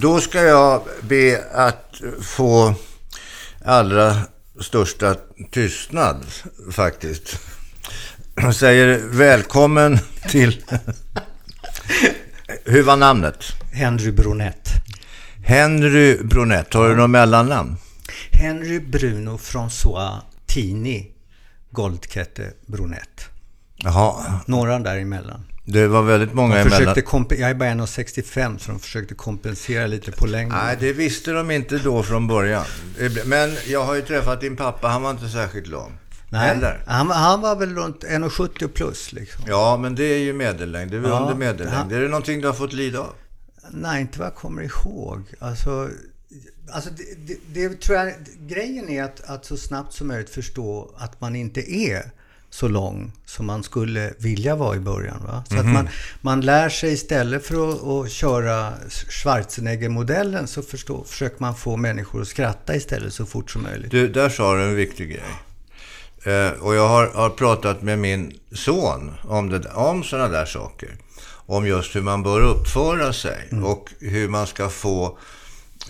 Då ska jag be att få allra största tystnad faktiskt. Jag säger välkommen till... Hur var namnet? Henry Brunett. Henry Brunett. Har du något mellannamn? Henry Bruno François Tini Goldkette Brunett. Jaha. Några däremellan. Det var väldigt många de emellan. Jag är bara 1,65 så de försökte kompensera lite på längden. Nej, det visste de inte då från början. Men jag har ju träffat din pappa, han var inte särskilt lång. Nej, Eller? Han, han var väl runt 1,70 plus liksom. Ja, men det är ju medellängd. Det är ja, under medellängd. Han... Är det någonting du har fått lida av? Nej, inte vad jag kommer ihåg. Alltså, alltså det, det, det tror jag, grejen är att, att så snabbt som möjligt förstå att man inte är så lång som man skulle vilja vara i början. Va? Så mm -hmm. att mhm. man, man lär sig istället för att, att köra Schwarzenegger-modellen så förstå, försöker man få människor att skratta istället så fort som möjligt. Du, där sa du en viktig grej. Eh, och jag har, har, pratat med min son om, det, om sådana där saker. Om just hur man bör uppföra sig mm. och hur man ska få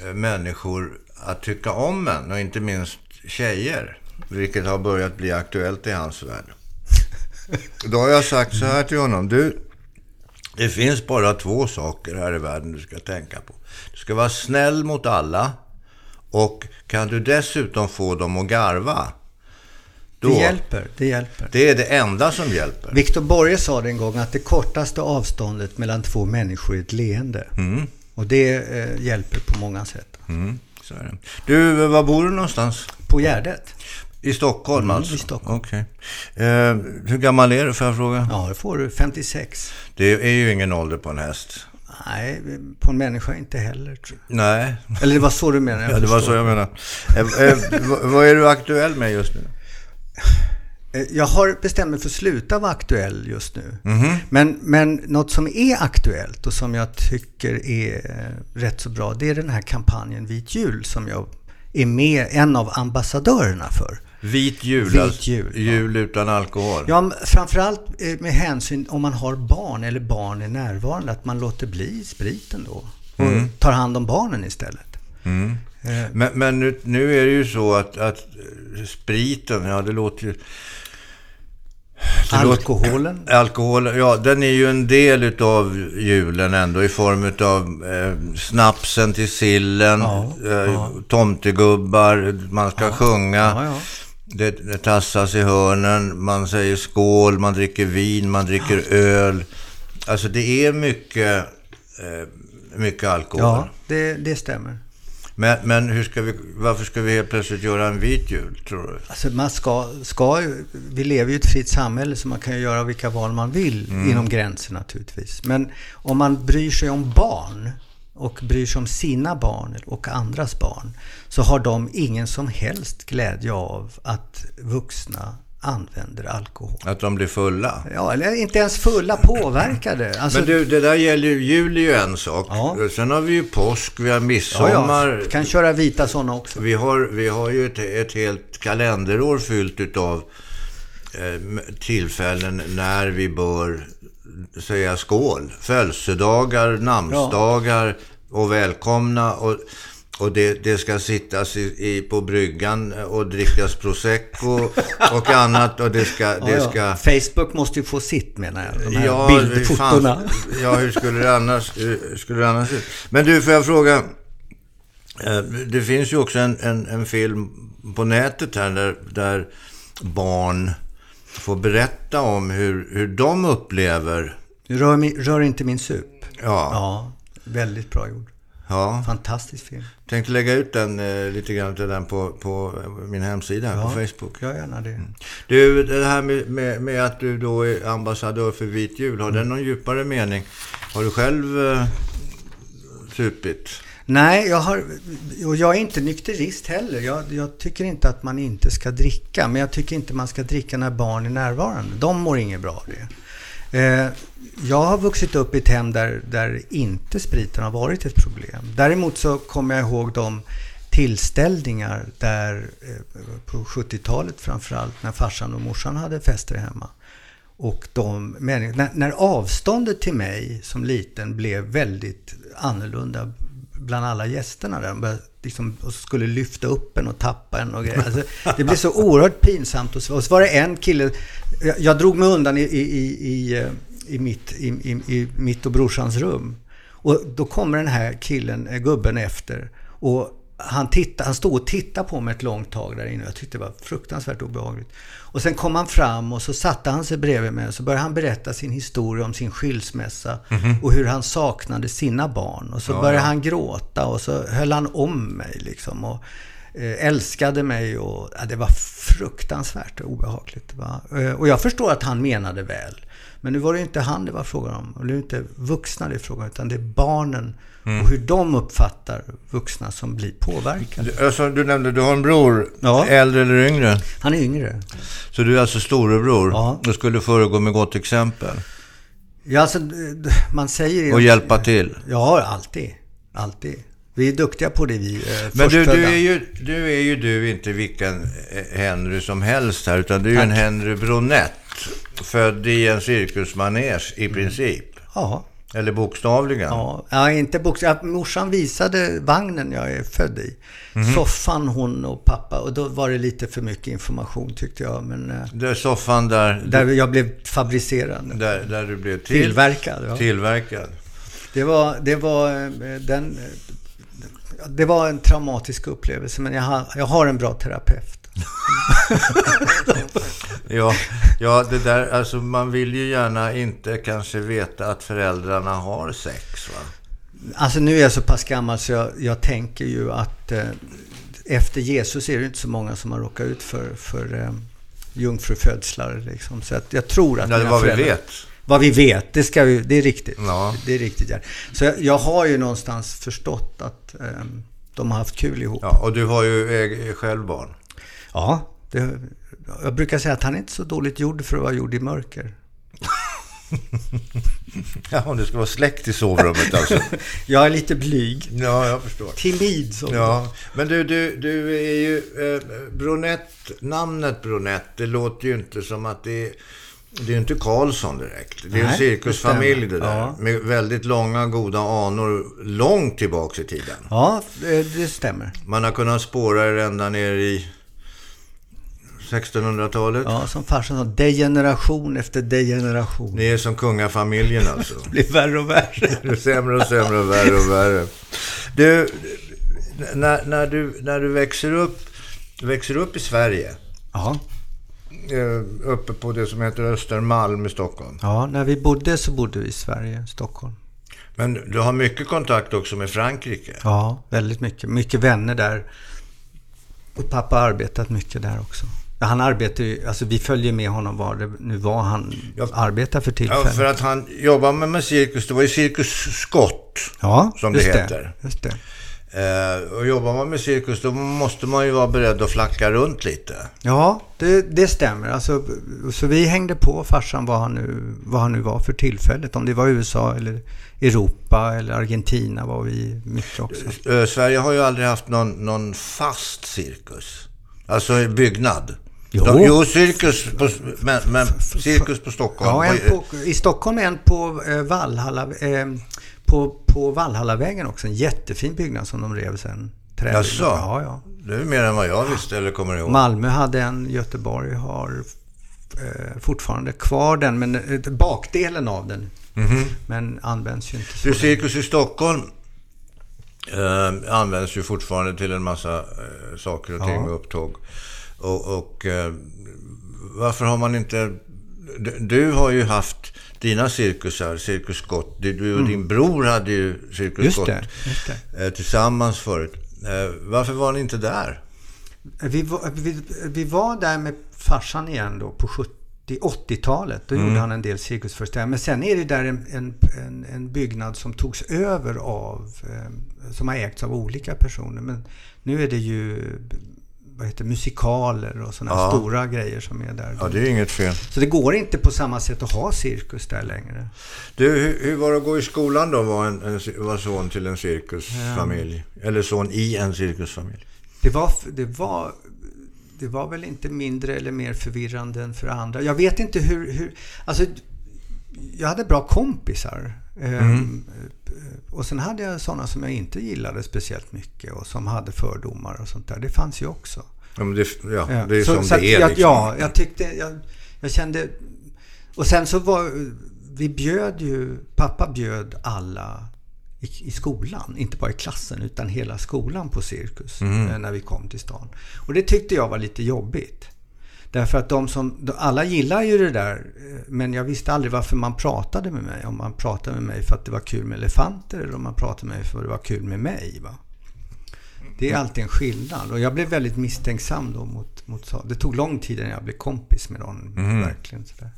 eh, människor att tycka om en och inte minst tjejer. Vilket har börjat bli aktuellt i hans värld. Då har jag sagt så här till honom. Du, det finns bara två saker här i världen du ska tänka på. Du ska vara snäll mot alla. Och kan du dessutom få dem att garva. Då, det hjälper, det hjälper. Det är det enda som hjälper. Viktor Borge sa det en gång att det kortaste avståndet mellan två människor är ett leende. Mm. Och det eh, hjälper på många sätt. Mm. Du, var bor du någonstans? På Gärdet. I Stockholm mm, alltså? I Stockholm. Okay. Eh, hur gammal är du, får jag fråga? Ja, det får du. 56. Det är ju ingen ålder på en häst. Nej, på en människa inte heller. Tror jag. Nej. Eller det var så du menade? Ja, det var så jag menade. Eh, eh, vad är du aktuell med just nu? Eh, jag har bestämt mig för att sluta vara aktuell just nu. Mm -hmm. men, men något som är aktuellt och som jag tycker är eh, rätt så bra, det är den här kampanjen Vit jul som jag är med, en av ambassadörerna för. Vit jul, Vit alltså jul, jul ja. utan alkohol. Ja, framförallt eh, med hänsyn om man har barn eller barn är närvarande, att man låter bli spriten då. Och mm. tar hand om barnen istället. Mm. Eh. Men, men nu, nu, är det ju så att, att spriten, ja det låter ju... Det alkoholen? Låter, alkohol, ja den är ju en del av julen ändå i form av eh, snapsen till sillen, ja, eh, ja. tomtegubbar, man ska ja, sjunga. Det, det tassas i hörnen, man säger skål, man dricker vin, man dricker öl. Alltså det är mycket, eh, mycket alkohol. Ja, det, det stämmer. Men, men hur ska vi, varför ska vi helt plötsligt göra en vit jul, tror du? Alltså man ska, ska, vi lever ju i ett fritt samhälle så man kan ju göra vilka val man vill mm. inom gränsen naturligtvis. Men om man bryr sig om barn och bryr sig om sina barn och andras barn så har de ingen som helst glädje av att vuxna använder alkohol. Att de blir fulla? Ja, eller inte ens fulla, påverkade. Alltså, Men du, det där gäller ju, jul är ju en sak. Ja. Sen har vi ju påsk, vi har midsommar. Ja, ja. kan köra vita sådana också. Vi har, vi har ju ett, ett helt kalenderår fyllt utav eh, tillfällen när vi bör säga skål. Födelsedagar, namnsdagar och välkomna. Och, och det, det ska sittas i, i, på bryggan och drickas prosecco och annat. Och det ska, ja, det ska... Ja. Facebook måste ju få sitt menar jag. De här ja, bildfotona. ja, hur skulle det annars, skulle det annars Men du, får jag fråga. Eh, det finns ju också en, en, en film på nätet här där, där barn får berätta om hur, hur de upplever... Rör, rör inte min sup. Ja. Ja, väldigt bra gjord. Ja. Fantastisk film. Tänkte lägga ut den eh, lite grann till den på, på min hemsida ja, på Facebook. Ja, gärna det. Mm. Du, det här med, med, med, att du då är ambassadör för Vit jul, har mm. den någon djupare mening? Har du själv eh, supit? Nej, jag, har, och jag är inte nykterist heller. Jag, jag, tycker inte att man inte ska dricka. Men jag tycker inte man ska dricka när barn är närvarande. De mår inget bra av det. Eh, jag har vuxit upp i ett hem där, där inte spriten har varit ett problem. Däremot så kommer jag ihåg de tillställningar där eh, på 70-talet framförallt när farsan och morsan hade fester hemma. Och de, när, när avståndet till mig som liten blev väldigt annorlunda bland alla gästerna där. De började liksom, och skulle lyfta upp en och tappa en och grejer. Alltså, det blev så oerhört pinsamt. Och så, och så var det en kille, jag, jag drog mig undan i, i, i, i, eh, i mitt, i, i, i mitt och brorsans rum. Och då kommer den här killen, eh, gubben efter. Och han, titta, han stod och tittade på mig ett långt tag där inne. Jag tyckte det var fruktansvärt obehagligt. Och sen kom han fram och så satte han sig bredvid mig och så började han berätta sin historia om sin skilsmässa mm -hmm. och hur han saknade sina barn. Och så ja, började ja. han gråta och så höll han om mig liksom. Och, älskade mig och ja, det var fruktansvärt obehagligt. Va? Eh, och jag förstår att han menade väl. Men nu var det inte han det var frågan om. Och det är inte vuxna det är frågan om, utan det är barnen mm. och hur de uppfattar vuxna som blir påverkade. Du, alltså, du nämnde, du har en bror, ja. äldre eller yngre? Han är yngre. Så du är alltså storebror ja. och skulle föregå med gott exempel? Ja, alltså, man säger... Och hjälpa till? Ja, alltid. Alltid. Vi är duktiga på det vi eh, Men du, du, är ju, du är ju du inte vilken eh, Henry som helst här, utan du är ju en Henry Bronett. Född i en cirkusmanege i princip. Ja. Eller bokstavligen? Ja, ja inte bokstavligen. Morsan visade vagnen jag är född i. Mm. Soffan, hon och pappa. Och då var det lite för mycket information tyckte jag. Men, eh, det är soffan där... Där jag blev fabricerad. Där, där du blev till, tillverkad. Ja. Tillverkad. Det var, det var eh, den... Det var en traumatisk upplevelse, men jag har, jag har en bra terapeut. ja, ja, det där, alltså man vill ju gärna inte kanske veta att föräldrarna har sex va? Alltså nu är jag så pass gammal så jag, jag tänker ju att eh, efter Jesus är det inte så många som har råkat ut för, för eh, jungfrufödslar. Liksom. Så att jag tror att... Ja, det vad vi vet. Vad vi vet, det, ska vi, det är riktigt. Ja. Det är riktigt, ja. Så jag, jag, har ju någonstans förstått att eh, de har haft kul ihop. Ja, och du har ju själv barn. Ja, det, jag brukar säga att han är inte så dåligt gjord för att vara gjord i mörker. ja, om det ska vara släckt i sovrummet alltså. jag är lite blyg. Ja, jag förstår. Timid som Ja, men du, du, du är ju... Eh, Brunett, namnet Brunett, det låter ju inte som att det är... Det är ju inte Karlsson direkt. Det är Nej, en cirkusfamilj det, det där. Ja. Med väldigt långa, goda anor långt tillbaka i tiden. Ja, det, det stämmer. Man har kunnat spåra er ända ner i 1600-talet. Ja, som farsan sa, degeneration efter degeneration. Ni är som kungafamiljen alltså. det blir värre och värre. sämre och sämre och värre och värre. Du, när, när, du, när du växer upp, växer upp i Sverige. Ja. Eh, uppe på det som heter Östermalm i Stockholm. Ja, när vi bodde så bodde vi i Sverige, Stockholm. Men du har mycket kontakt också med Frankrike? Ja, väldigt mycket. Mycket vänner där. Och pappa har arbetat mycket där också. Han arbetar ju, alltså vi följer med honom var det nu var han ja, arbetar för tillfället. Ja, för att han jobbar med, med cirkus. Det var ju Cirkus Skott, ja, som det heter. Det, just det. Eh, och jobbar man med cirkus då måste man ju vara beredd att flacka runt lite. Ja, det, det stämmer. Alltså, så vi hängde på farsan vad han, nu, vad han nu var för tillfället. Om det var USA eller Europa eller Argentina var vi mycket också. Eh, Sverige har ju aldrig haft någon, någon fast cirkus. Alltså byggnad. Jo, De, jo cirkus på, men, men, cirkus på Stockholm. Ja, en på, i Stockholm en på eh, Vallhalla, eh, på, på Vallhallavägen också. En jättefin byggnad som de rev sen. Jaså? Ja, ja. Det är mer än vad jag visste eller kommer ihåg. Malmö hade en, Göteborg har eh, fortfarande kvar den, men eh, bakdelen av den. Mm -hmm. Men används ju inte. Du, cirkus i Stockholm eh, används ju fortfarande till en massa eh, saker och ting ja. med upptåg. Och, och eh, varför har man inte... Du, du, har ju haft dina cirkusar, Cirkus Scott. Du och mm. din bror hade ju Cirkus just Scott just det. Eh, tillsammans förut. Eh, varför var ni inte där? Vi var, vi, vi var där med farsan igen då på 70 80-talet. Då mm. gjorde han en del cirkusföreställningar. Men sen är det där en, en, en, byggnad som togs över av, eh, som har ägts av olika personer. Men nu är det ju vad heter musikaler och sådana ja. stora grejer som är där. Ja, det är inget fel. Så det går inte på samma sätt att ha cirkus där längre. Du, hur, hur var det att gå i skolan då? Var, en, en, var son till en cirkusfamilj? Ja. Eller son i en cirkusfamilj? Det var, det var det var väl inte mindre eller mer förvirrande än för andra. Jag vet inte hur... hur alltså, jag hade bra kompisar. Mm. Och sen hade jag sådana som jag inte gillade speciellt mycket och som hade fördomar och sånt där. Det fanns ju också. Ja, det, ja, det är så, som så det är. Jag, liksom. Ja, jag tyckte... Jag, jag kände... Och sen så var... Vi bjöd ju... Pappa bjöd alla i, i skolan. Inte bara i klassen utan hela skolan på cirkus. Mm. När vi kom till stan. Och det tyckte jag var lite jobbigt. Därför att de som, alla gillar ju det där, men jag visste aldrig varför man pratade med mig. Om man pratade med mig för att det var kul med elefanter eller om man pratade med mig för att det var kul med mig. Va? Det är alltid en skillnad. Och jag blev väldigt misstänksam då mot, mot Det tog lång tid innan jag blev kompis med någon. Mm. Verkligen sådär.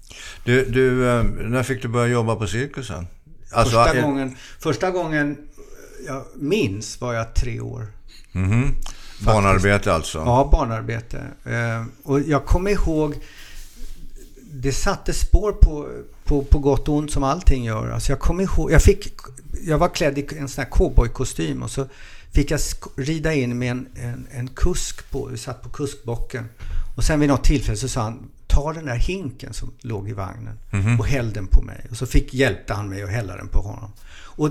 Du, du, eh, när fick du börja jobba på cirkusen? Alltså, första, är... gången, första gången jag minns var jag tre år. Mm. Barnarbete alltså? Ja, barnarbete. Eh, och jag kommer ihåg, det satte spår på, på, på gott och ont som allting gör. Alltså jag kommer ihåg, jag, fick, jag var klädd i en sån här cowboykostym och så fick jag rida in med en, en, en kusk på, vi satt på kuskbocken. Och sen vid något tillfälle så sa han, ta den där hinken som låg i vagnen mm -hmm. och häll den på mig. Och så fick, hjälpte han mig att hälla den på honom. Och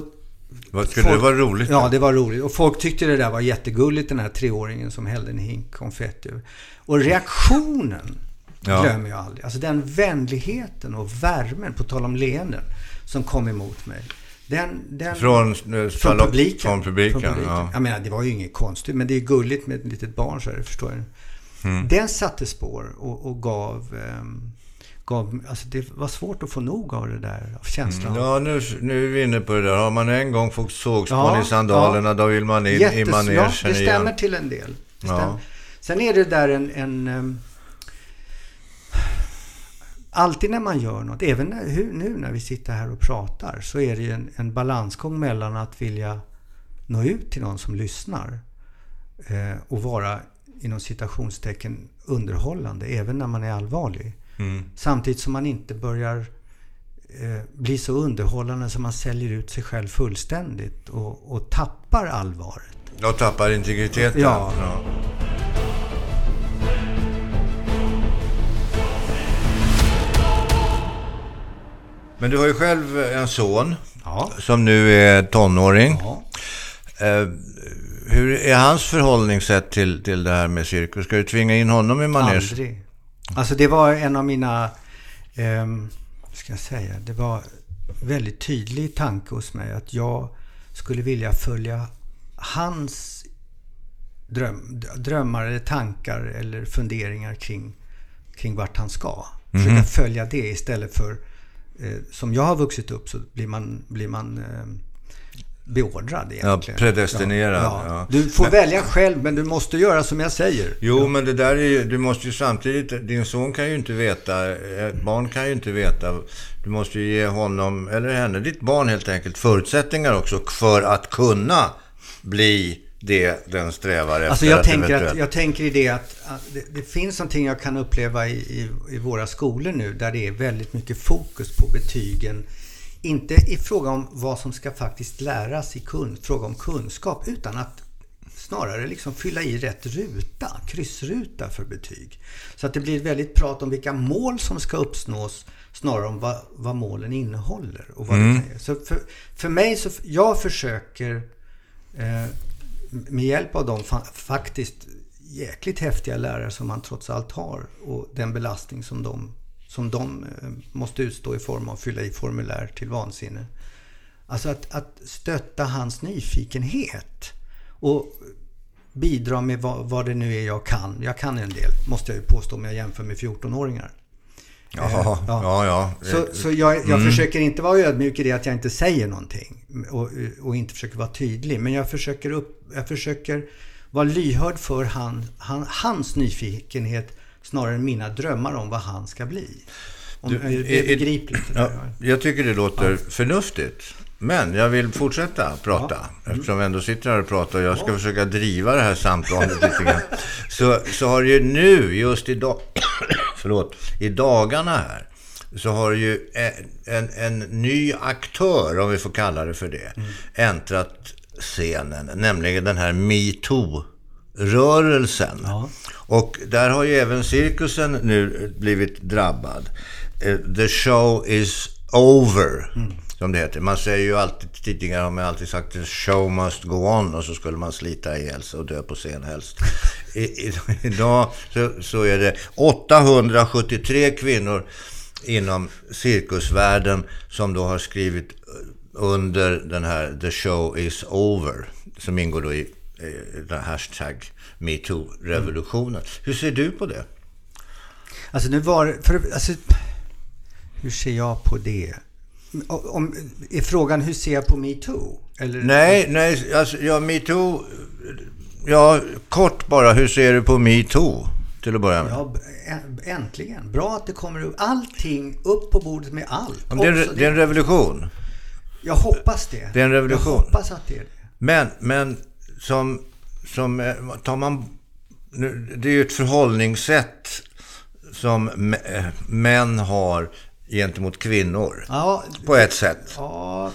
vad, skulle folk, det vara roligt? Ja, det var roligt. Och folk tyckte det där var jättegulligt, den här treåringen som hällde en hink konfetti. Och reaktionen ja. glömmer jag aldrig. Alltså den vänligheten och värmen, på tal om leenden, som kom emot mig. Den, den, från, eh, från, publiken. Från publiken, från publiken. Ja. Jag menar, det var ju inget konstigt, men det är gulligt med ett litet barn, så här, förstår jag. Mm. Den satte spår och, och gav... Um, gav, alltså det var svårt att få nog av det där, av känslan. Mm, ja, nu, nu är vi inne på det där. Har man en gång fått sågspån ja, i sandalerna, ja. då vill man in Jättes, i manegen. Ja, det stämmer igen. till en del. Ja. Sen är det där en... en um, alltid när man gör något, även när, nu när vi sitter här och pratar, så är det en, en balansgång mellan att vilja nå ut till någon som lyssnar eh, och vara inom citationstecken underhållande, även när man är allvarlig. Mm. Samtidigt som man inte börjar eh, bli så underhållande som man säljer ut sig själv fullständigt och, och tappar allvaret. Och tappar integriteten. Ja. ja. Men du har ju själv en son ja. som nu är tonåring. Ja. Eh, hur är hans förhållningssätt till, till det här med cirkus? Ska du tvinga in honom i manege? Aldrig. Alltså det var en av mina, eh, ska jag säga, det var väldigt tydlig tanke hos mig att jag skulle vilja följa hans dröm, drömmar eller tankar eller funderingar kring, kring vart han ska. Försöka mm följa det istället för eh, som jag har vuxit upp så blir man, blir man eh, beordrad egentligen. Ja, predestinerad. Ja, ja. Du får men, välja själv, men du måste göra som jag säger. Jo, men det där är ju, du måste ju samtidigt, din son kan ju inte veta, ett barn kan ju inte veta. Du måste ju ge honom, eller henne, ditt barn helt enkelt, förutsättningar också för att kunna bli det den strävar efter. Alltså jag, tänker att, jag tänker i det att, att det, det, finns någonting jag kan uppleva i, i, i, våra skolor nu där det är väldigt mycket fokus på betygen inte i fråga om vad som ska faktiskt läras i kun, fråga om kunskap, utan att snarare liksom fylla i rätt ruta, kryssruta för betyg. Så att det blir väldigt prat om vilka mål som ska uppnås snarare om vad, vad målen innehåller. Och vad mm. det så för, för mig så, jag försöker eh, med hjälp av de fa faktiskt jäkligt häftiga lärare som man trots allt har och den belastning som de som de eh, måste utstå i form av att fylla i formulär till vansinne. Alltså att, att stötta hans nyfikenhet och bidra med vad, vad, det nu är jag kan. Jag kan en del, måste jag ju påstå om jag jämför med 14-åringar. Jaha, ja, ja. ja. Så, så jag, jag mm. försöker inte vara ödmjuk i det att jag inte säger någonting och, och inte försöker vara tydlig. Men jag försöker, upp, jag försöker vara lyhörd för han, han, hans nyfikenhet snarare än mina drömmar om vad han ska bli. Om, du, det är begripligt. Ja, jag tycker det låter ja. förnuftigt. Men jag vill fortsätta prata. Ja. Mm. Eftersom vi ändå sitter här och pratar och jag ska försöka driva det här samtalet lite grann. Så, så har ju nu, just idag, förlåt, i dagarna här, så har ju en, en, en, ny aktör, om vi får kalla det för det, mm. äntrat scenen. Nämligen den här MeToo-rörelsen. Ja. Och där har ju även cirkusen nu blivit drabbad. Eh, the show is over. Mm. som det heter. Man säger ju alltid, tidigare har man alltid sagt att show must go on och så skulle man slita ihjäl sig och dö på scen helst. I, i, idag så, så är det 873 kvinnor inom cirkusvärlden som då har skrivit eh, under den här The show is over, som ingår då i eh, hashtag metoo-revolutionen. Mm. Hur ser du på det? Alltså nu var för, alltså, Hur ser jag på det? Om, är frågan hur ser jag på metoo? Eller? Nej, nej, alltså ja, metoo... Ja, kort bara, hur ser du på metoo? Till att börja med. Ja, äntligen. Bra att det kommer upp. Allting upp på bordet med allt. Det är, det är en revolution. Jag hoppas det. Det är en revolution. Jag hoppas att det är det. Men, men som, som eh, tar man... Det är ju ett förhållningssätt som eh, män har gentemot kvinnor. Ja, på ett sätt. Ja,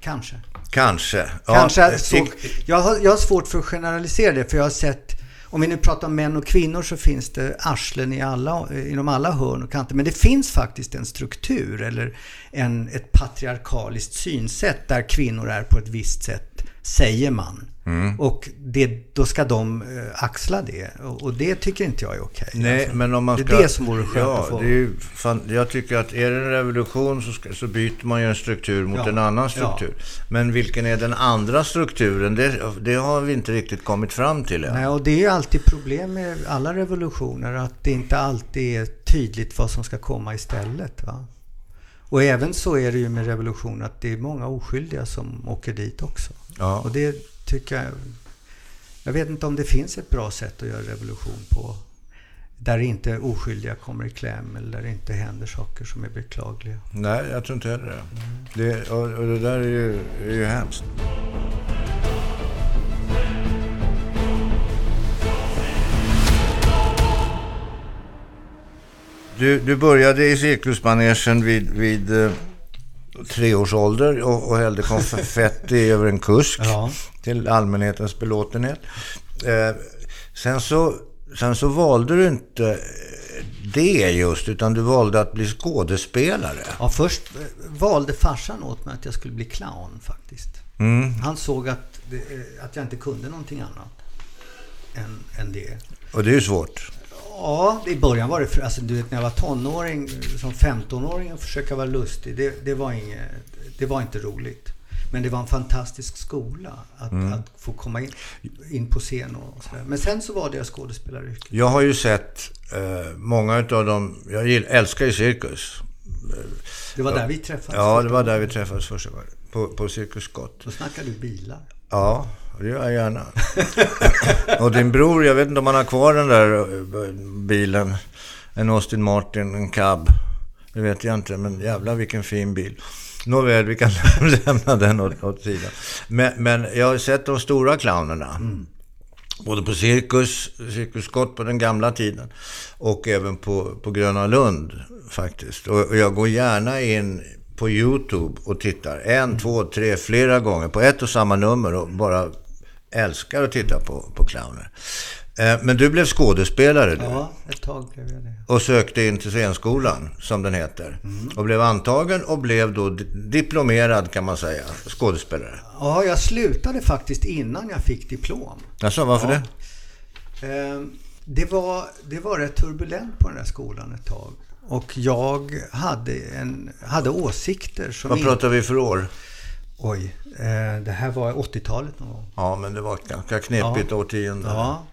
kanske. Kanske. Kanske. Ja, så, jag, har, jag har svårt för att generalisera det, för jag har sett om vi nu pratar om män och kvinnor så finns det arslen i alla, inom alla hörn och kanter. Men det finns faktiskt en struktur eller en, ett patriarkaliskt synsätt där kvinnor är på ett visst sätt, säger man. Mm. Och det, då ska de uh, axla det. Och, och, det tycker inte jag är okej. Okay. Nej, alltså, men om man ska... Det är det som vore skönt ja, att få. Det är ju fan, jag tycker att är det en revolution så, ska, så byter man ju en struktur mot ja. en annan struktur. Ja. Men vilken är den andra strukturen? Det, det, har vi inte riktigt kommit fram till än. Nej, och det är ju alltid problem med alla revolutioner. Att det inte alltid är tydligt vad som ska komma istället. Va? Och även så är det ju med revolution att det är många oskyldiga som åker dit också. Ja. Och det tycker jag... Jag vet inte om det finns ett bra sätt att göra revolution på. Där inte oskyldiga kommer i kläm eller där det inte händer saker som är beklagliga. Nej, jag tror inte heller det. Mm. det och, och, det där är ju, är ju hemskt. Du, du började i cirkusmanegen vid, vid eh, tre års ålder och, och hällde konfetti över en kusk ja. till allmänhetens belåtenhet. Eh, sen, så, sen så valde du inte det just, utan du valde att bli skådespelare. Ja, först valde farsan åt mig att jag skulle bli clown faktiskt. Mm. Han såg att, att jag inte kunde någonting annat än, än det. Och det är ju svårt. Ja, i början var det, för, alltså, du vet när jag var tonåring, som 15-åring och försöka vara lustig, det, det, var inget, det var inte roligt. Men det var en fantastisk skola att, mm. att få komma in, in på scen och sådär. Men sen så var det jag skådespelaryrket. Jag har ju sett eh, många utav dem, jag älskar ju cirkus. Det var där vi träffades? Ja, det var där vi träffades första gången. På, på Cirkus Scott. Då snackade du bilar? Ja, det gör jag gärna. och din bror, jag vet inte om han har kvar den där eh, bilen. En Austin Martin, en cab. Det vet jag inte, men jävlar vilken fin bil. Nåväl, vi kan lämna den åt, åt sidan. Men, men jag har sett de stora clownerna. Mm. Både på Cirkus, Cirkus Scott på den gamla tiden och även på, på Gröna Lund faktiskt. Och, och jag går gärna in på YouTube och tittar en, mm. två, tre, flera gånger på ett och samma nummer och bara älskar att titta på, på clowner. Eh, men du blev skådespelare du. Ja, ett tag blev jag det. Och sökte in till scenskolan, som den heter. Mm. Och blev antagen och blev då diplomerad, kan man säga, skådespelare. Ja, jag slutade faktiskt innan jag fick diplom. Alltså, varför ja. det? Ehm, det var, det var rätt turbulent på den där skolan ett tag. Och jag hade, en, hade åsikter som... Vad pratar vi för år? Oj, eh, det här var 80-talet någon gång. Ja, men det var ett ganska knepigt ja. årtionde. Ja.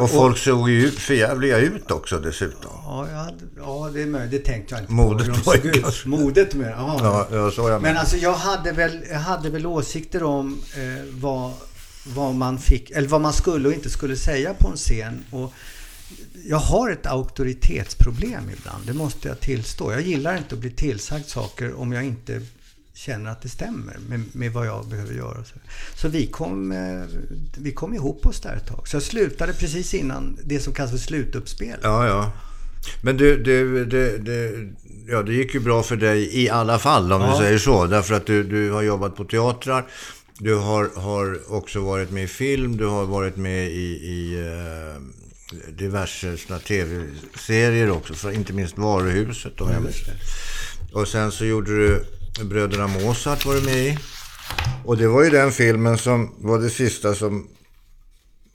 Och folk såg ju förjävliga ut också dessutom. Ja, hade, ja det, är möjligt. det tänkte jag inte Modet på. Modet Modet med. Ja, ja, så jag Men alltså jag hade väl, jag hade väl åsikter om eh, vad, vad man fick, eller vad man skulle och inte skulle säga på en scen. Och jag har ett auktoritetsproblem ibland, det måste jag tillstå. Jag gillar inte att bli tillsagd saker om jag inte känner att det stämmer med, med vad jag behöver göra. Så, så vi, kom, eh, vi kom ihop oss där ett tag. Så jag slutade precis innan det som kallas för slutuppspel. Ja, ja. Men du, du det, det, ja, det gick ju bra för dig i alla fall, om ja. du säger så. Därför att du, du har jobbat på teatrar. Du har, har också varit med i film. Du har varit med i, i uh, diverse tv-serier också. För inte minst Varuhuset. Och, och sen så gjorde du Bröderna Mozart var du med i. Och det var ju den filmen som var det sista som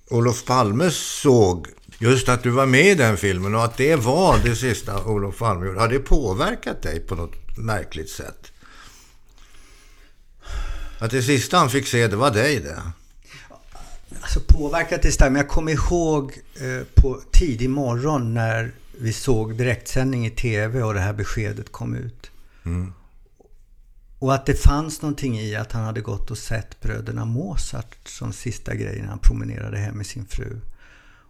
Olof Palme såg. Just att du var med i den filmen och att det var det sista Olof Palme gjorde. Har det påverkat dig på något märkligt sätt? Att det sista han fick se, det var dig det? Alltså påverkat det starkt, men jag kommer ihåg eh, på tidig morgon när vi såg direktsändning i TV och det här beskedet kom ut. Mm. Och att det fanns någonting i att han hade gått och sett bröderna Mozart som sista grejen när han promenerade hem med sin fru.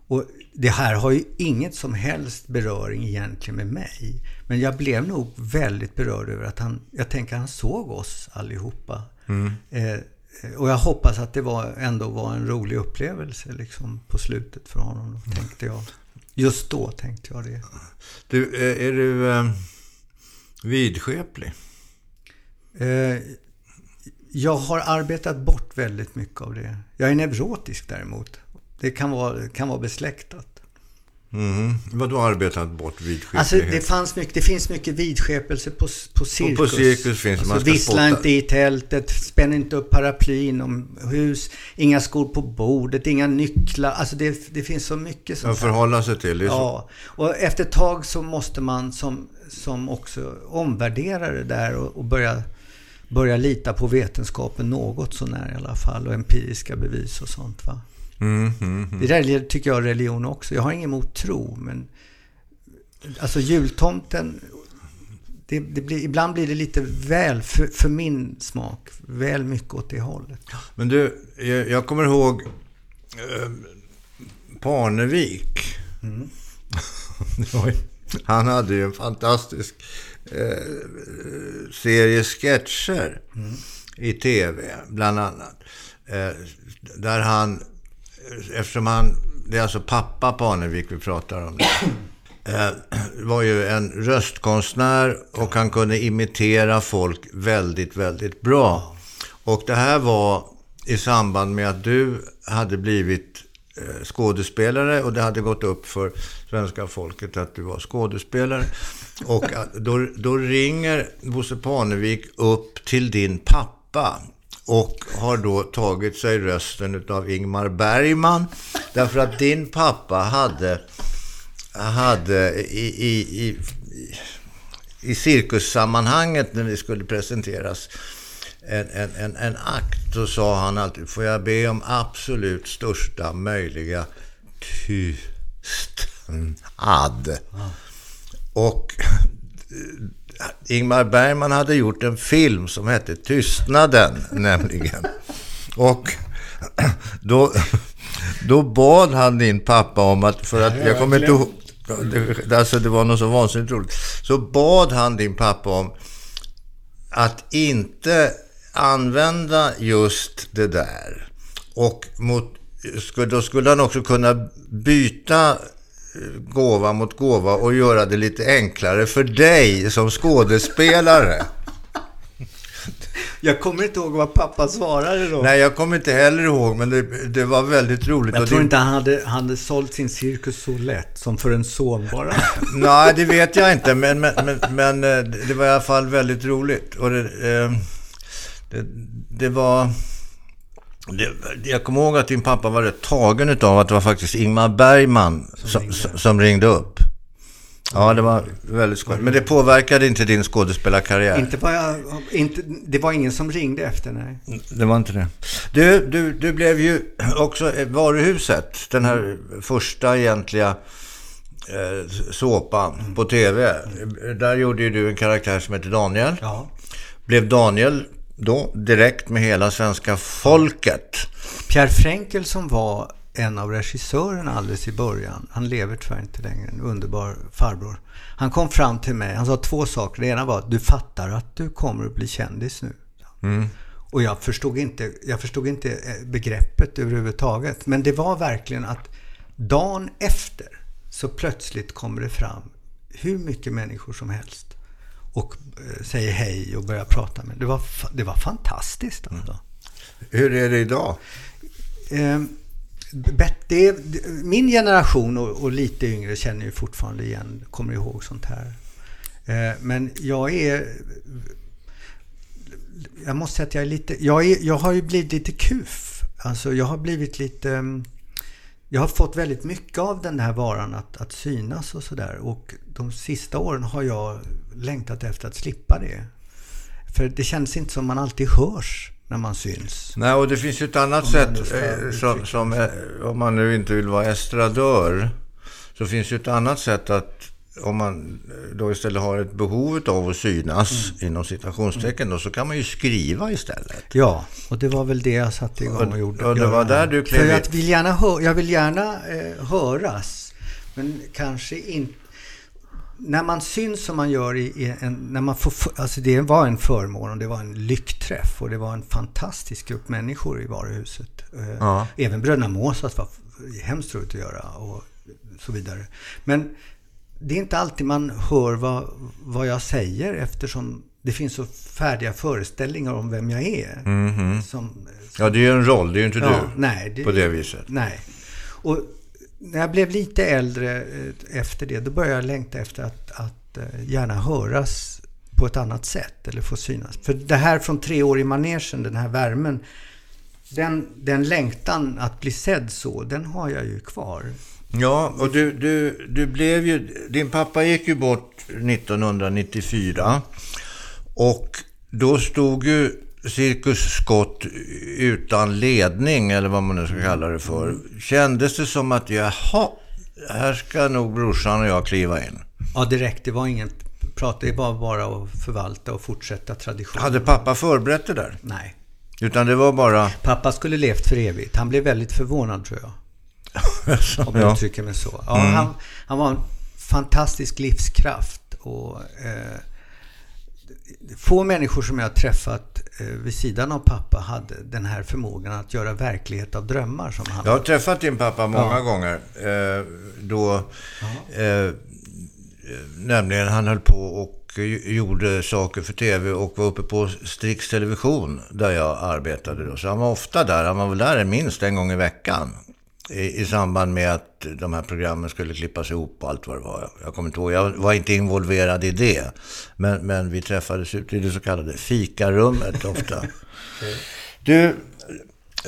Och det här har ju inget som helst beröring egentligen med mig. Men jag blev nog väldigt berörd över att han, jag tänker han såg oss allihopa. Mm. Eh, och jag hoppas att det var, ändå var en rolig upplevelse liksom, på slutet för honom. Tänkte jag. Just då tänkte jag det. Du, är du eh, vidskeplig? Eh, jag har arbetat bort väldigt mycket av det. Jag är neurotisk däremot. Det kan vara, kan vara besläktat. Mm. Vad du arbetat bort vidskeplighet? Alltså det, fanns mycket, det finns mycket vidskepelse på, på cirkus. På, på cirkus finns alltså, man ska Vissla inte i tältet, spänn inte upp paraplyn om hus, inga skor på bordet, inga nycklar. Alltså det, det finns så mycket sånt. Att förhålla sig till. ja, och efter ett tag så måste man som, som också omvärdera det där och, och börja börja lita på vetenskapen något sånär i alla fall och empiriska bevis och sånt. Va? Mm, mm, mm. Det där tycker jag religion också. Jag har inget emot tro, men alltså jultomten, det, det blir, ibland blir det lite väl, för, för, min smak, väl mycket åt det hållet. Men du, jag, jag kommer ihåg eh, Parnevik. Mm. han hade ju en fantastisk eh, serie sketcher mm. i tv, bland annat. Eh, där han eftersom han, det är alltså pappa Parnevik vi pratar om. Eh, var ju en röstkonstnär och han kunde imitera folk väldigt, väldigt bra. Och det här var i samband med att du hade blivit eh, skådespelare och det hade gått upp för svenska folket att du var skådespelare. Och då, då ringer Bosse Parnevik upp till din pappa och har då tagit sig rösten av Ingmar Bergman. Därför att din pappa hade, hade i, i, i, i cirkussammanhanget när det skulle presenteras en, en, en, en akt, så sa han alltid, får jag be om absolut största möjliga tystnad. Och Ingmar Bergman hade gjort en film som hette Tystnaden, nämligen. Och då, då bad han din pappa om att, för att jag kommer inte ihåg, alltså det var något så vansinnigt roligt. Så bad han din pappa om att inte använda just det där. Och mot, då skulle han också kunna byta gåva mot gåva och göra det lite enklare för dig som skådespelare. Jag kommer inte ihåg vad pappa svarade då. Nej, jag kommer inte heller ihåg, men det, det var väldigt roligt. Jag tror det... inte han hade, han hade sålt sin cirkus så lätt, som för en son bara. Nej, det vet jag inte, men, men, men, men, eh, det var i alla fall väldigt roligt. Och det, eh, det, det var... Jag kommer ihåg att din pappa var rätt tagen av att det var faktiskt Ingmar Bergman som, som, ringde. som ringde upp. Ja, det var väldigt skoj. Men det påverkade inte din skådespelarkarriär? Inte jag, inte, det var ingen som ringde efter, nej. Det var inte det. Du, du, du blev ju också Varuhuset, den här första egentliga eh, såpan på tv. Där gjorde ju du en karaktär som heter Daniel. Ja. Blev Daniel då direkt med hela svenska folket. Pierre Frenkel som var en av regissörerna alldeles i början, han lever tyvärr inte längre, en underbar farbror. Han kom fram till mig, han sa två saker. Det ena var att du fattar att du kommer att bli kändis nu. Mm. Och jag förstod, inte, jag förstod inte eh, begreppet överhuvudtaget. Men det var verkligen att dagen efter så plötsligt kommer det fram hur mycket människor som helst och säger hej och börjar prata med. Det var, det var fantastiskt. Alltså. Mm. Hur är det idag? Eh, det, min generation och, och, lite yngre känner ju fortfarande igen, kommer ihåg sånt här. Eh, men jag är... jag måste säga att jag är lite, jag, är, jag har ju blivit lite kuf. Alltså jag har blivit lite, mm, jag har fått väldigt mycket av den här varan att, att synas och sådär. Och de sista åren har jag längtat efter att slippa det. För det känns inte som man alltid hörs när man syns. Nej, och det finns ju ett annat Om sätt, eh, som, som eh, om man nu inte vill vara estradör, så finns ju ett annat sätt att om man då istället har ett behov av att synas, Mm. inom citationstecken, då, så kan man ju skriva istället. Ja, och det var väl det jag satte igång och gjorde. Och det var där du klev För jag vill gärna, hö- jag vill gärna eh, höras, men kanske inte... När man syns som man gör i, i en... När man får, alltså det var en förmån och det var en lyckträff och det var en fantastisk grupp människor i varuhuset. Eh, Ja. Även Bröderna Måsas var hemskt roligt att göra och så vidare. Men det är inte alltid man hör vad, vad jag säger eftersom det finns så färdiga föreställningar om vem jag är. Som, Ja, det är ju en roll, det är ju inte Ja, du. nej, det- på det viset. Nej. Och när jag blev lite äldre eh, efter det, då började jag längta efter att, att eh, gärna höras på ett annat sätt eller få synas. För det här från tre år i manegen, den här värmen, den, den längtan att bli sedd så, den har jag ju kvar. Ja, och du, du, du blev ju... Din pappa gick ju bort 1994. Och då stod ju Cirkus Scott utan ledning, eller vad man nu ska kalla det för. Kändes det som att, jaha, här ska nog brorsan och jag kliva in. Ja, direkt. Det var inget prat. Det var bara att förvalta och fortsätta traditionen. Hade pappa förberett det där? Nej. Utan det var bara... Pappa skulle levt för evigt. Han blev väldigt förvånad tror jag. Om jag ja. uttrycker mig så. Ja, han, han var en fantastisk livskraft. Och, eh, få människor som jag träffat eh, vid sidan av pappa hade den här förmågan att göra verklighet av drömmar som han Jag har träffat din pappa många Ja. gånger. Eh, då, eh, nämligen han höll på och gjorde saker för tv och var uppe på Strix Television där jag arbetade då. Så han var ofta där. Han var väl där minst en gång i veckan. I, I samband med att de här programmen skulle klippas ihop och allt vad det var. Jag kommer inte ihåg. Jag var inte involverad i det. Men, men vi träffades ute i det så kallade fikarummet ofta. Du,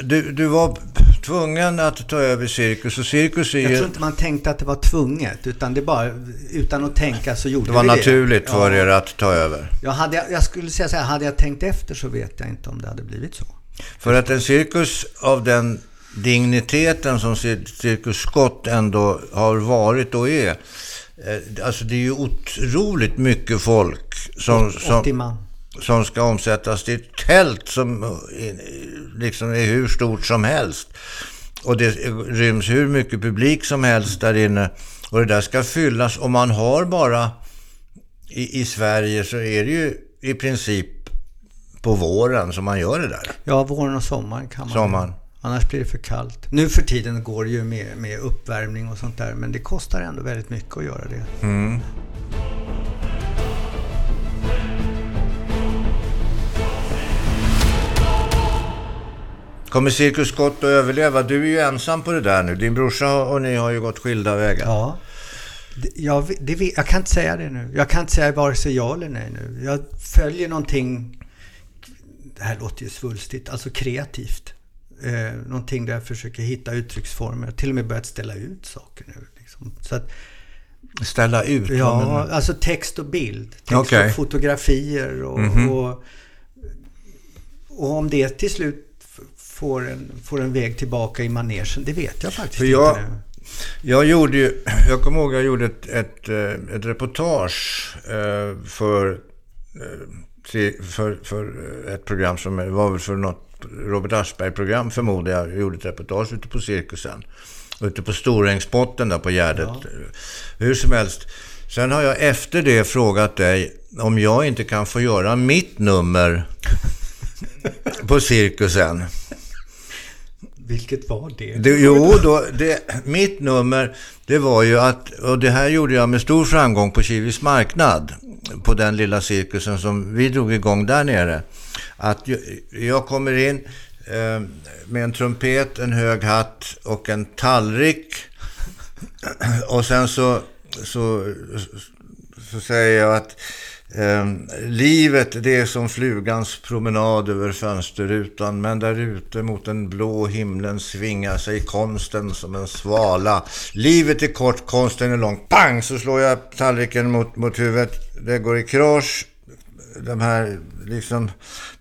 du, du var tvungen att ta över cirkus och cirkus är Jag ju... tror inte man tänkte att det var tvunget, utan det bara, utan att tänka så gjorde Det var vi naturligt det. för Ja. er att ta över. Jag, hade, jag skulle säga så här, hade jag tänkt efter så vet jag inte om det hade blivit så. För att en cirkus av den digniteten som Cir- Cirkus Scott ändå har varit och är. eh, Alltså det är ju otroligt mycket folk som, 80 som, som ska omsättas till ett tält som eh, liksom är hur stort som helst. Och det ryms hur mycket publik som helst där inne. Och det där ska fyllas. Och man har bara i, i Sverige så är det ju i princip på våren som man gör det där. Ja, våren och sommaren kan man. Sommaren. Annars blir det för kallt. Nu för tiden går det ju med, med uppvärmning och sånt där, men det kostar ändå väldigt mycket att göra det. Kommer Cirkus Scott att överleva? Du är ju ensam på det där nu. Din brorsa och ni har ju gått skilda vägar. Ja. Jag, det, jag kan inte säga det nu. Jag kan inte säga vare sig ja eller nej nu. Jag följer någonting, det här låter ju svulstigt, alltså kreativt. Eh, någonting där jag försöker hitta uttrycksformer. Jag har till och med börjat ställa ut saker nu. Liksom. Så att, Ställa ut? Ja, du? alltså text och bild. Text Okej. och fotografier. Och, Mhm. och, och om det till slut får en, får en väg tillbaka i manegen, det vet jag faktiskt För jag- inte nu. Jag gjorde ju, jag kommer ihåg jag gjorde ett, ett, eh, ett reportage eh, för, eh, för, för ett program som var väl för något Robert Aschberg-program förmodar jag. Gjorde ett reportage ute på cirkusen. Ute på Storängsbotten där på Gärdet. Hur som helst. Sen har jag efter det frågat dig om jag inte kan få göra mitt nummer på cirkusen. Vilket var det? Det, jo, då, det, mitt nummer, det var ju att, och det här gjorde jag med stor framgång på Kivis marknad, på den lilla cirkusen som vi drog igång där nere. Att jag, kommer in eh, med en trumpet, en hög hatt och en tallrik. Och sen så, så, så säger jag att Eh, livet det är som flugans promenad över fönsterrutan men där ute mot den blå himlen svingar sig konsten som en svala. Livet är kort, konsten är lång. Pang så slår jag tallriken mot, mot huvudet. Det går i krasch. De här liksom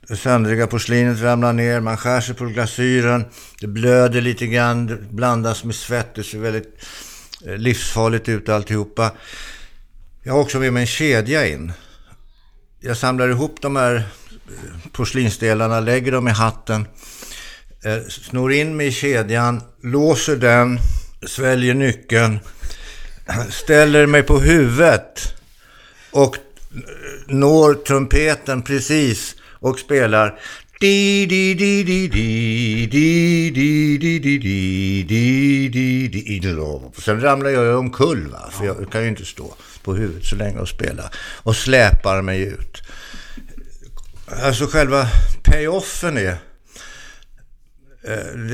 det söndriga porslinet ramlar ner. Man skär sig på glasyren. Det blöder lite grann. Det blandas med svett. Det ser väldigt eh, livsfarligt ut alltihopa. Jag har också med mig en kedja in jag samlar ihop de här eh, porslinsdelarna, lägger dem i hatten, eh, snor in mig i kedjan, låser den, sväljer nyckeln, ställer mig på huvudet och når trumpeten precis och spelar di di di di di di di di di di di di di Sen ramlar jag omkull va, för jag kan ju inte stå på huvudet så länge och spela. Och släpar mig ut. Alltså själva payoffen är,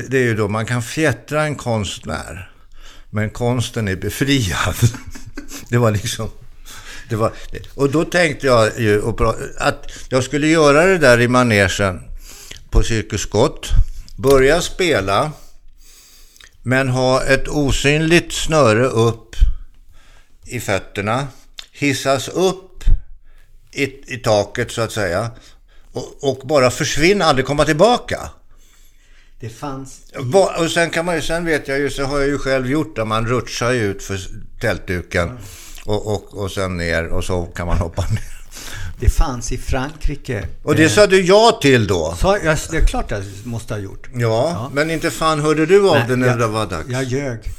det är ju då man kan fjättra en konstnär. Men konsten är befriad. Det var liksom... Det var, och då tänkte jag ju att jag skulle göra det där i manegen på Cirkus Scott. Börja spela, men ha ett osynligt snöre upp i fötterna, hissas upp i, i taket så att säga och, och bara försvinna, aldrig komma tillbaka. Det fanns... Och sen kan man ju, sen vet jag ju, så har jag ju själv gjort det, man rutschar ju ut för tältduken mm. Och, och, och sen ner och så kan man hoppa ner. Det fanns i Frankrike. Och det sa du ja till då? Så, ja, det är klart jag måste ha gjort. Ja, ja. men inte fan hörde du av Nej, det när jag, det var dags? Jag ljög.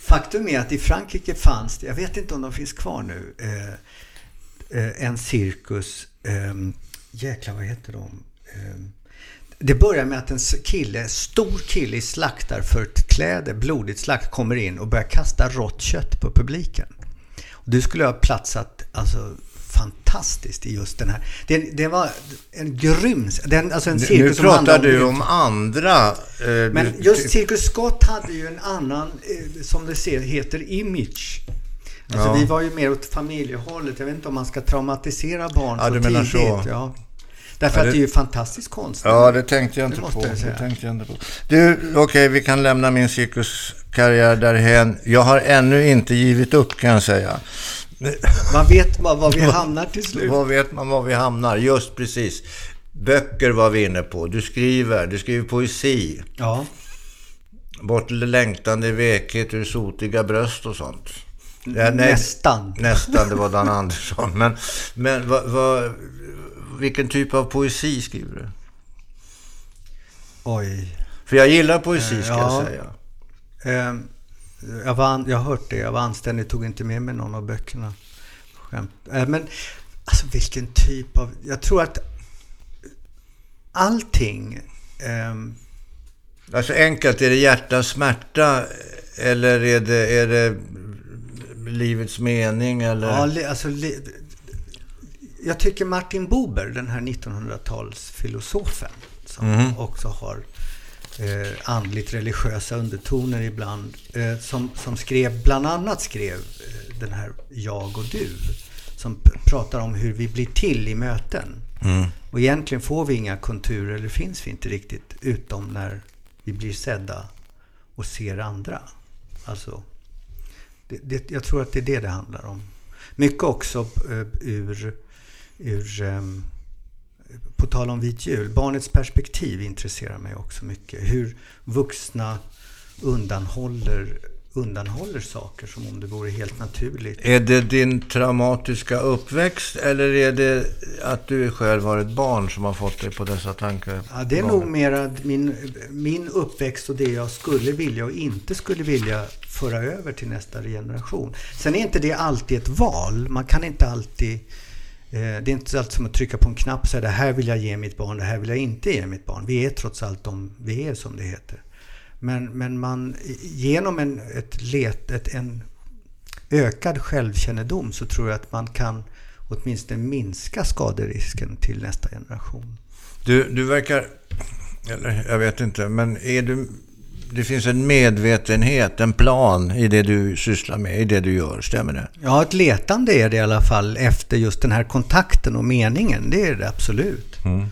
Faktum är att i Frankrike fanns det, jag vet inte om de finns kvar nu, eh, eh, en cirkus, eh, jäklar vad heter de? Eh, det börjar med att en kille, stor kille i slaktarförkläde, blodigt slakt, kommer in och börjar kasta rått kött på publiken. Och du skulle ha platsat alltså, fantastiskt i just den här. Det, det var en grym... Den, alltså en cirkus nu pratar du om, om andra. Eh, men just Cirkus Scott hade ju en annan, eh, som det ser, heter image. Alltså ja. vi var ju mer åt familjehållet. Jag vet inte om man ska traumatisera barn ja, så tidigt. Menar så. Ja. Därför ja, det... att det är ju fantastisk konst. Ja, det tänkte jag inte på. Jag det tänkte jag inte på. Du, okej, okay, vi kan lämna min cirkuskarriär därhen. Jag har ännu inte givit upp kan jag säga. Man vet man var vi hamnar till slut. Vad vet man var vi hamnar? Just precis. Böcker var vi inne på. Du skriver, du skriver poesi. Ja. Bort längtande vekhet ur sotiga bröst och sånt. Ja, nej, nästan. Nästan, det var Dan Andersson. Men, men vad, vad, vilken typ av poesi skriver du? Oj. För jag gillar poesi, ska ja. jag säga. Um, jag, var, jag har hört det. Jag var anständig, tog inte med mig någon av böckerna. Skämt. Äh, men alltså vilken typ av... Jag tror att allting... Um, alltså enkelt, är det hjärta, smärta eller är det, är det livets mening? Eller? Ja, alltså, jag tycker Martin Buber, den här 1900-talsfilosofen, som mm. också har eh, andligt religiösa undertoner ibland. Eh, som, som skrev, bland annat skrev eh, den här Jag och du. Som pratar om hur vi blir till i möten. Mm. Och egentligen får vi inga konturer, eller finns vi inte riktigt, utom när vi blir sedda och ser andra. Alltså, det, det, jag tror att det är det det handlar om. Mycket också uh, ur, ur um, på tal om vit jul, barnets perspektiv intresserar mig också mycket. Hur vuxna undanhåller, undanhåller saker som om det vore helt naturligt. Är det din traumatiska uppväxt eller är det att du själv har ett barn som har fått dig på dessa tankar? Ja, det är nog mera min, min uppväxt och det jag skulle vilja och inte skulle vilja föra över till nästa generation. Sen är inte det alltid ett val. Man kan inte alltid Eh, det är inte allt som att trycka på en knapp och säga det här vill jag ge mitt barn, det här vill jag inte ge mitt barn. Vi är trots allt de vi är som det heter. Men, men man, genom en, ett let, ett, en ökad självkännedom så tror jag att man kan åtminstone minska skaderisken till nästa generation. Du, du verkar, eller jag vet inte, men är du det finns en medvetenhet, en plan i det du sysslar med, i det du gör. Stämmer det? Ja, ett letande är det i alla fall efter just den här kontakten och meningen. Det är det absolut. Mm.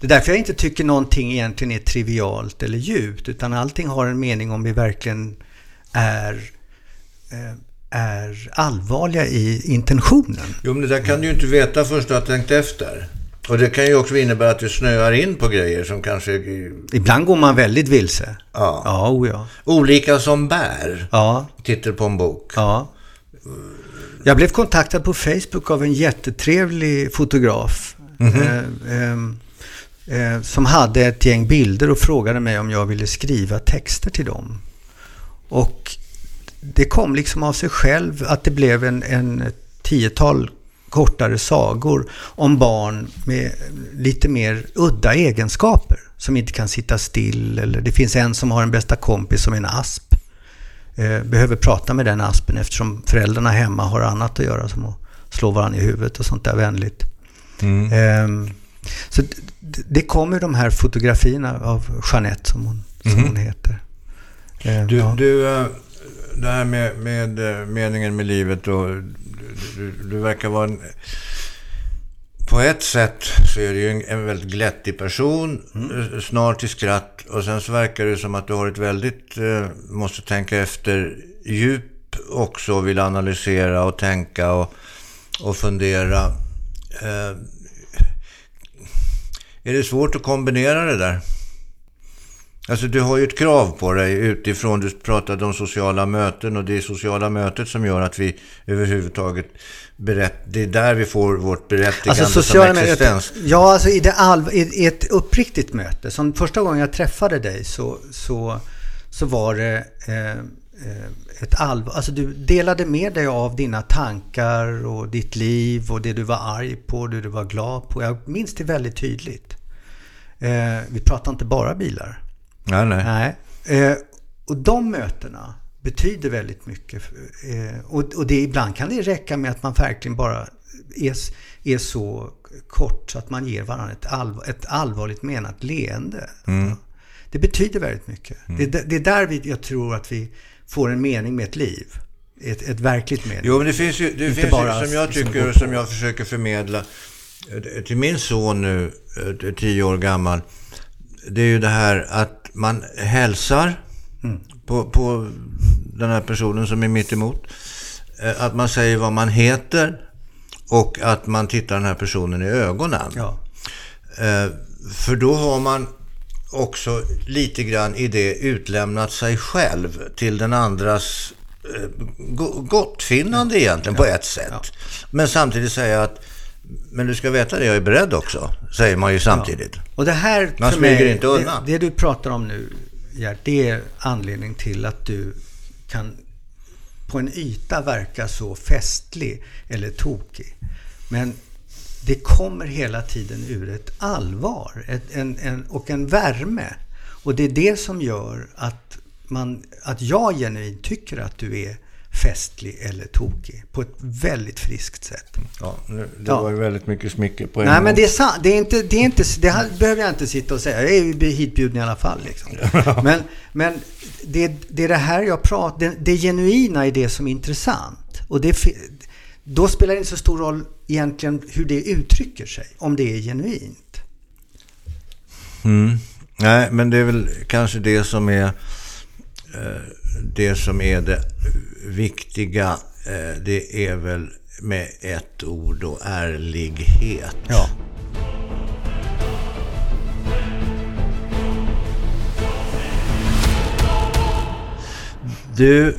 Det är därför jag inte tycker någonting egentligen är trivialt eller djupt, utan allting har en mening om vi verkligen är eh, är allvarliga i intentionen. Jo, men det där kan du ju inte veta först du har tänkt efter. Och det kan ju också innebära att du snöar in på grejer som kanske... Ibland går man väldigt vilse. Ja. Ja, oh ja. Olika som bär. Ja. Titel på en bok. Ja. Jag blev kontaktad på Facebook av en jättetrevlig fotograf. Mm -hmm. eh, eh, som hade ett gäng bilder och frågade mig om jag ville skriva texter till dem. Och det kom liksom av sig själv att det blev en, en tiotal kortare sagor om barn med lite mer udda egenskaper. Som inte kan sitta still eller det finns en som har en bästa kompis som är en asp. Eh, behöver prata med den aspen eftersom föräldrarna hemma har annat att göra som att slå varandra i huvudet och sånt där vänligt. Mm. Eh, så det, kommer de här fotografierna av Jeanette som hon, som mm. hon heter. Eh, du, ja. du, eh, det här med, med eh, meningen med livet och du, du verkar vara en... På ett sätt så är du ju en, en väldigt glättig person, mm. snar till skratt. Och sen så verkar det som att du har ett väldigt, eh, måste tänka efter, djup också. Vill analysera och tänka och, och fundera. Eh, är det svårt att kombinera det där? Alltså du har ju ett krav på dig utifrån, du pratade om sociala möten och det är sociala mötet som gör att vi överhuvudtaget berätt, det är där vi får vårt berättigande alltså, sociala som existens. Möten, ja, alltså i, det all, i, ett uppriktigt möte, som första gången jag träffade dig så, så, så var det eh, eh, ett allvar, alltså du delade med dig av dina tankar och ditt liv och det du var arg på, det du var glad på. Jag minns det väldigt tydligt. Eh, vi pratar inte bara bilar. Nej, nej. nej. Eh, och de mötena betyder väldigt mycket. Eh, och, och det, ibland kan det räcka med att man verkligen bara är, är så kort så att man ger varandra ett, allvar, ett allvarligt menat leende. Mm. Det betyder väldigt mycket. Mm. Det, det, är där vi, jag tror att vi får en mening med ett liv. Ett, ett verkligt mening. Jo, men det finns ju, det finns bara, ju som jag tycker och som jag försöker förmedla eh, till min son nu, eh, tio år gammal. Det är ju det här att man hälsar mm. på, på den här personen som är mitt emot. Eh, att man säger vad man heter och att man tittar den här personen i ögonen. Ja. Eh, för då har man också lite grann i det utlämnat sig själv till den andras eh, gottfinnande egentligen ja. på ett sätt. Ja. Men samtidigt säga att men du ska veta det, jag är beredd också, säger man ju samtidigt. Ja. Och det här, man smyger mig, inte undan. Det, det, du pratar om nu, Gert, det är anledning till att du kan på en yta verka så festlig eller tokig. Men det kommer hela tiden ur ett allvar ett, en, en, och en värme. Och det är det som gör att, man, att jag genuint tycker att du är festlig eller tokig på ett väldigt friskt sätt. Ja, det ja. var ju väldigt mycket smicker på en Nej, gång. men det är sant. Det, är inte, det, är inte, det behöver jag inte sitta och säga. Jag är ju hitbjuden i alla fall. Liksom. men men det, det är det här jag pratar det, det genuina är det som är intressant. Och det, då spelar det inte så stor roll egentligen hur det uttrycker sig, om det är genuint. Mm. Nej, men det är väl kanske det som är eh, det som är det viktiga, eh, det är väl med ett ord och ärlighet. Ja. Du,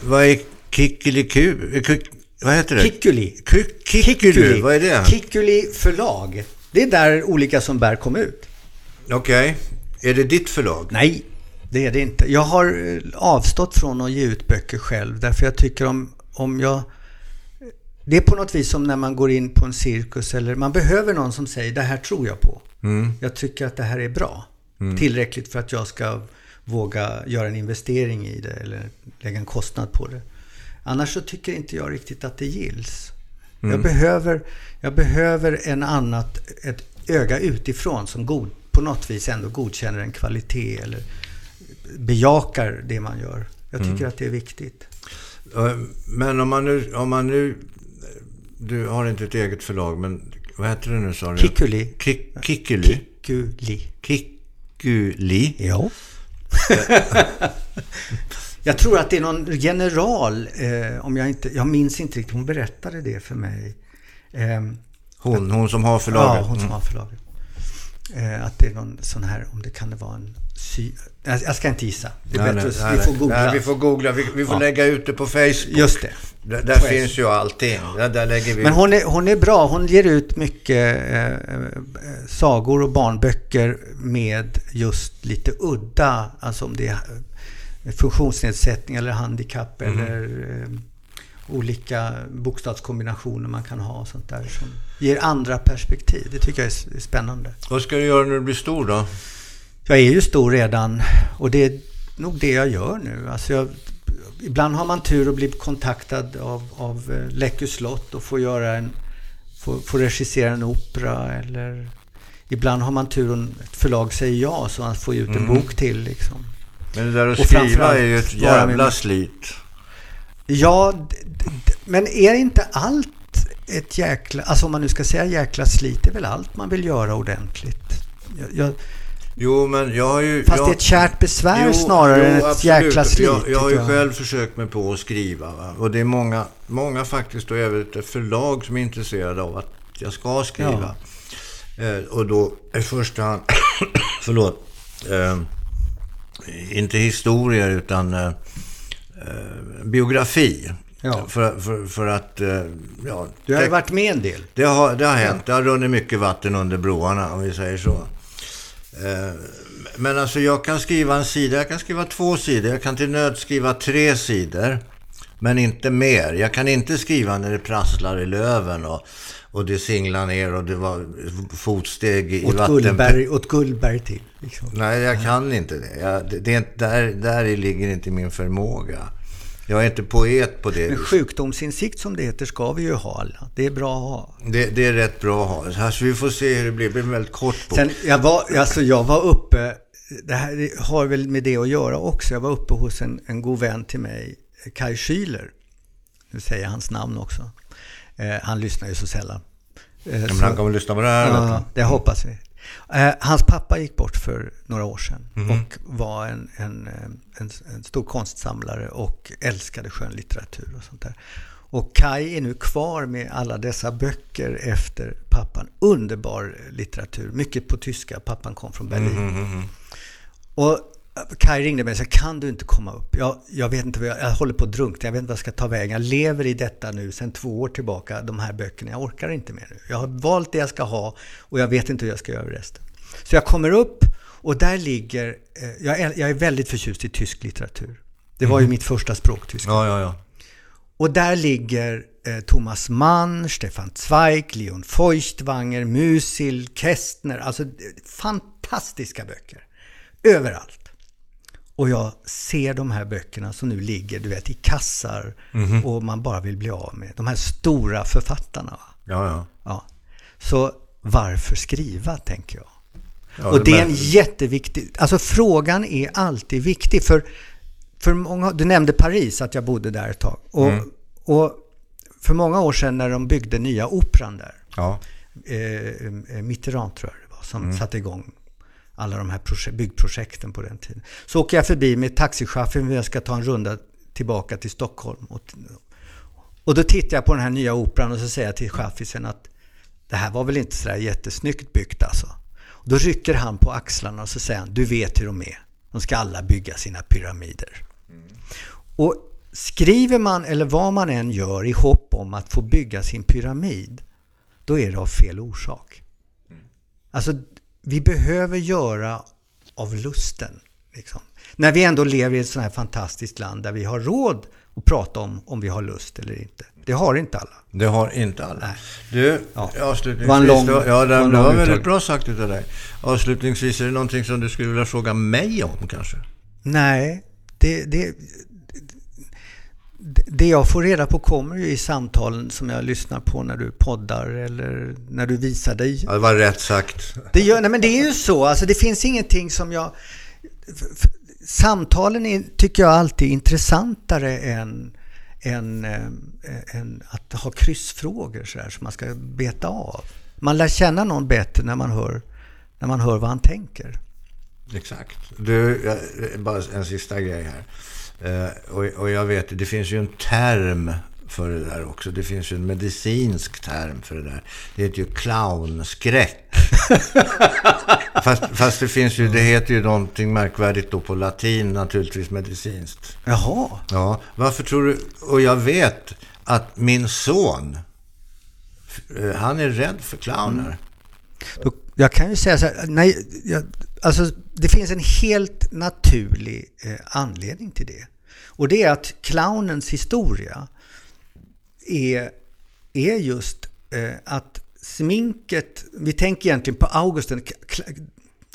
vad är kickeliku? Vad heter det? Kickuli. Kickuli, vad är det? Kickuli förlag. Det är där olika som bär kom ut. Okej. Okay. Är det ditt förlag? Nej, det är det inte. Jag har eh, avstått från att ge ut böcker själv därför jag tycker om, om jag... Det är på något vis som när man går in på en cirkus eller man behöver någon som säger det här tror jag på. Mm. Jag tycker att det här är bra. Mm. Tillräckligt för att jag ska våga göra en investering i det eller lägga en kostnad på det. Annars så tycker inte jag riktigt att det gills. Mm. Jag, behöver, jag behöver en annat, ett öga utifrån som god, på något vis ändå godkänner en kvalitet eller bejakar det man gör. Jag tycker Mm. att det är viktigt. Men om man nu, om man nu... Du har inte ett eget förlag, men vad heter det nu sa du? Kikuli. Kik- Kikuli? Kikuli. Kikuli? Ja. jag tror att det är någon general, eh, om jag inte, jag minns inte riktigt, hon berättade det för mig. Eh, Hon, hon som har förlaget? Ja, hon som Mm. har förlaget. Eh, att det är någon sån här, om det kan det vara en sy... Jag, ska inte gissa. Det är Nej, bättre, nej, vi får googla. Nej, vi får googla. Vi, vi får Ja. lägga ut det på Facebook. Just det. Där, där finns ju allting. Där, där lägger vi Men hon är, hon är bra. Hon ger ut mycket eh, eh, sagor och barnböcker med just lite udda, alltså om det är eh, funktionsnedsättning eller handikapp Mhm. eller eh, olika bokstavskombinationer man kan ha och sånt där som ger andra perspektiv. Det tycker jag är spännande. Vad ska du göra när du blir stor då? Jag är ju stor redan och det är nog det jag gör nu. Alltså jag, ibland har man tur att bli kontaktad av, av eh, Läckö slott och få göra en få, få regissera en opera eller ibland har man tur att ett förlag säger ja så man får ut en Mm. bok till liksom. Men det där att Och skriva är ju ett jävla slit. Ja, men är inte allt ett jäkla, alltså om man nu ska säga jäkla slit, det är väl allt man vill göra ordentligt. Jag, jag, Jo, men jag har ju... fast jag, det är ett kärt besvär Jo, snarare jo, än ett absolut. jäkla slit. Jag, jag har ju tycker själv försökt mig på att skriva. Va? Och det är många, många faktiskt, och även ett förlag som är intresserade av att jag ska skriva. Eh, och då i första hand, förlåt, eh, inte historier utan eh, eh, biografi. Ja. För, för, för att, eh, ja, Du har teck- varit med en del. det har, det har hänt. Det har runnit mycket vatten under broarna, om vi säger så. Eh, Men alltså jag kan skriva en sida, jag kan skriva två sidor, jag kan till nöd skriva tre sidor. Men inte mer. Jag kan inte skriva när det prasslar i löven och, och det singlar ner och det var fotsteg i Åt vatten. Gullberg, åt Gullberg till. Liksom. Nej, jag kan inte det. Jag, det, det där, där ligger inte min förmåga. Jag är inte poet på det Men sjukdomsinsikt som det heter ska vi ju ha alla. Det är bra att ha. Det, det är rätt bra att ha. Så här, så vi får se hur det blir. Det blir en väldigt kort bok. Sen, jag var, alltså jag var uppe, det här har väl med det att göra också. Jag var uppe hos en, en god vän till mig, Kai Schüler. Nu säger jag hans namn också. Eh, han lyssnar ju så sällan. Eh, Ja, så- men han kommer lyssna på det här. Ja, det hoppas vi. Eh, hans pappa gick bort för några år sedan och var en, en, eh, en, en stor konstsamlare och älskade skönlitteratur och sånt där. Och Kai är nu kvar med alla dessa böcker efter pappan. Underbar litteratur, mycket på tyska. Pappan kom från Berlin. Och Kai ringde mig och sa, kan du inte komma upp? Jag, jag vet inte, jag, jag håller på att drunkna, jag vet inte vad jag ska ta vägen. Jag lever i detta nu sedan två år tillbaka, de här böckerna. Jag orkar inte mer nu. Jag har valt det jag ska ha och jag vet inte hur jag ska göra med resten. Så jag kommer upp och där ligger, eh, jag är, jag är väldigt förtjust i tysk litteratur. Det var ju mitt första språk, tyska. Ja, ja, ja. Och där ligger eh, Thomas Mann, Stefan Zweig, Leon Feuchtwanger, Musil, Kästner. Alltså eh, fantastiska böcker. Överallt. Och jag ser de här böckerna som nu ligger, du vet, i kassar och man bara vill bli av med. De här stora författarna. Ja, ja. Ja. Så varför skriva, tänker jag. Ja, och det är en men- jätteviktig... Alltså frågan är alltid viktig. För, för många, du nämnde Paris, att jag bodde där ett tag. Och, Mm. och för många år sedan när de byggde nya operan där, ja. eh, eh, Mitterrand tror jag det var, som Mm. satte igång alla de här projek- byggprojekten på den tiden. Så åker jag förbi med taxichauffören, jag ska ta en runda tillbaka till Stockholm. Och, och då tittar jag på den här nya operan och så säger jag till chaffisen att det här var väl inte sådär jättesnyggt byggt alltså. Och då rycker han på axlarna och så säger han, du vet hur de är. De ska alla bygga sina pyramider. Och skriver man eller vad man än gör i hopp om att få bygga sin pyramid, då är det av fel orsak. Alltså, vi behöver göra av lusten. Liksom. När vi ändå lever i ett sånt här fantastiskt land där vi har råd att prata om om vi har lust eller inte. Det har inte alla. Det har inte alla. Nej. Du, Ja. avslutningsvis. Var lång- då- ja, det var var väldigt bra sagt utav dig. Avslutningsvis, är det någonting som du skulle vilja fråga mig om kanske? Nej, det, det, det jag får reda på kommer ju i samtalen som jag lyssnar på när du poddar eller när du visar dig. Ja, det var rätt sagt. Det, gör, nej men det är ju så, alltså det finns ingenting som jag... samtalen är, tycker jag alltid är intressantare än, än, äh, än att ha kryssfrågor så här, som man ska beta av. Man lär känna någon bättre när man hör, när man hör vad han tänker. Exakt. Du, bara en sista grej här. Eh, och, och jag vet, det finns ju en term för det där också. Det finns ju en medicinsk term för det där. Det heter ju clownskräck. fast, fast, det finns ju, det heter ju någonting märkvärdigt då på latin naturligtvis medicinskt. Jaha. Ja, varför tror du, och jag vet att min son, eh, han är rädd för clowner. Mm. Jag kan ju säga så här, nej, jag, alltså det finns en helt naturlig eh, anledning till det. Och det är att clownens historia är, är just eh, att sminket, vi tänker egentligen på Augusten,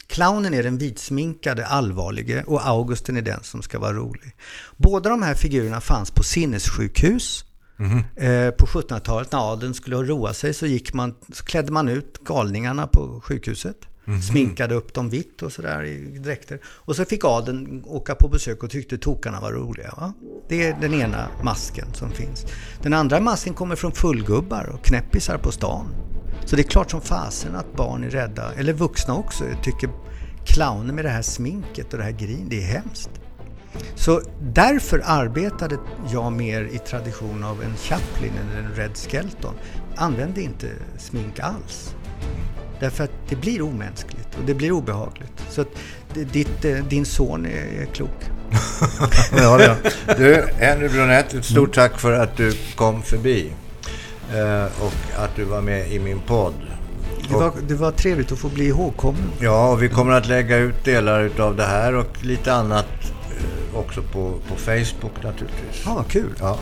clownen är den vitsminkade allvarlige och Augusten är den som ska vara rolig. Båda de här figurerna fanns på sinnessjukhus Mm. Eh, på 1700-talet när adeln skulle roa sig så, gick man, så klädde man ut galningarna på sjukhuset. Mm. Sminkade upp dem vitt och sådär i dräkter. Och så fick adeln åka på besök och tyckte tokarna var roliga. Va? Det är den ena masken som finns. Den andra masken kommer från fullgubbar och knäppisar på stan. Så det är klart som fasen att barn är rädda, eller vuxna också, tycker clowner med det här sminket och det här grin, det är hemskt. Så därför arbetade jag mer i tradition av en Chaplin eller en Red Skelton. Använde inte smink alls. Därför att det blir omänskligt och det blir obehagligt. Så att ditt, eh, din son är, klok. ja, ja. Du, Henry Brunett, ett stort tack för att du kom förbi. Eh, och att du var med i min podd. Det var, det var trevligt att få bli ihågkommen. Ja, och vi kommer att lägga ut delar av det här och lite annat också på, på Facebook naturligtvis. Ja, vad kul. Ja.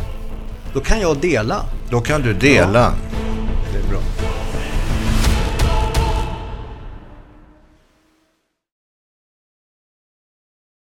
Då kan jag dela. Då kan du dela. Ja. Det är bra.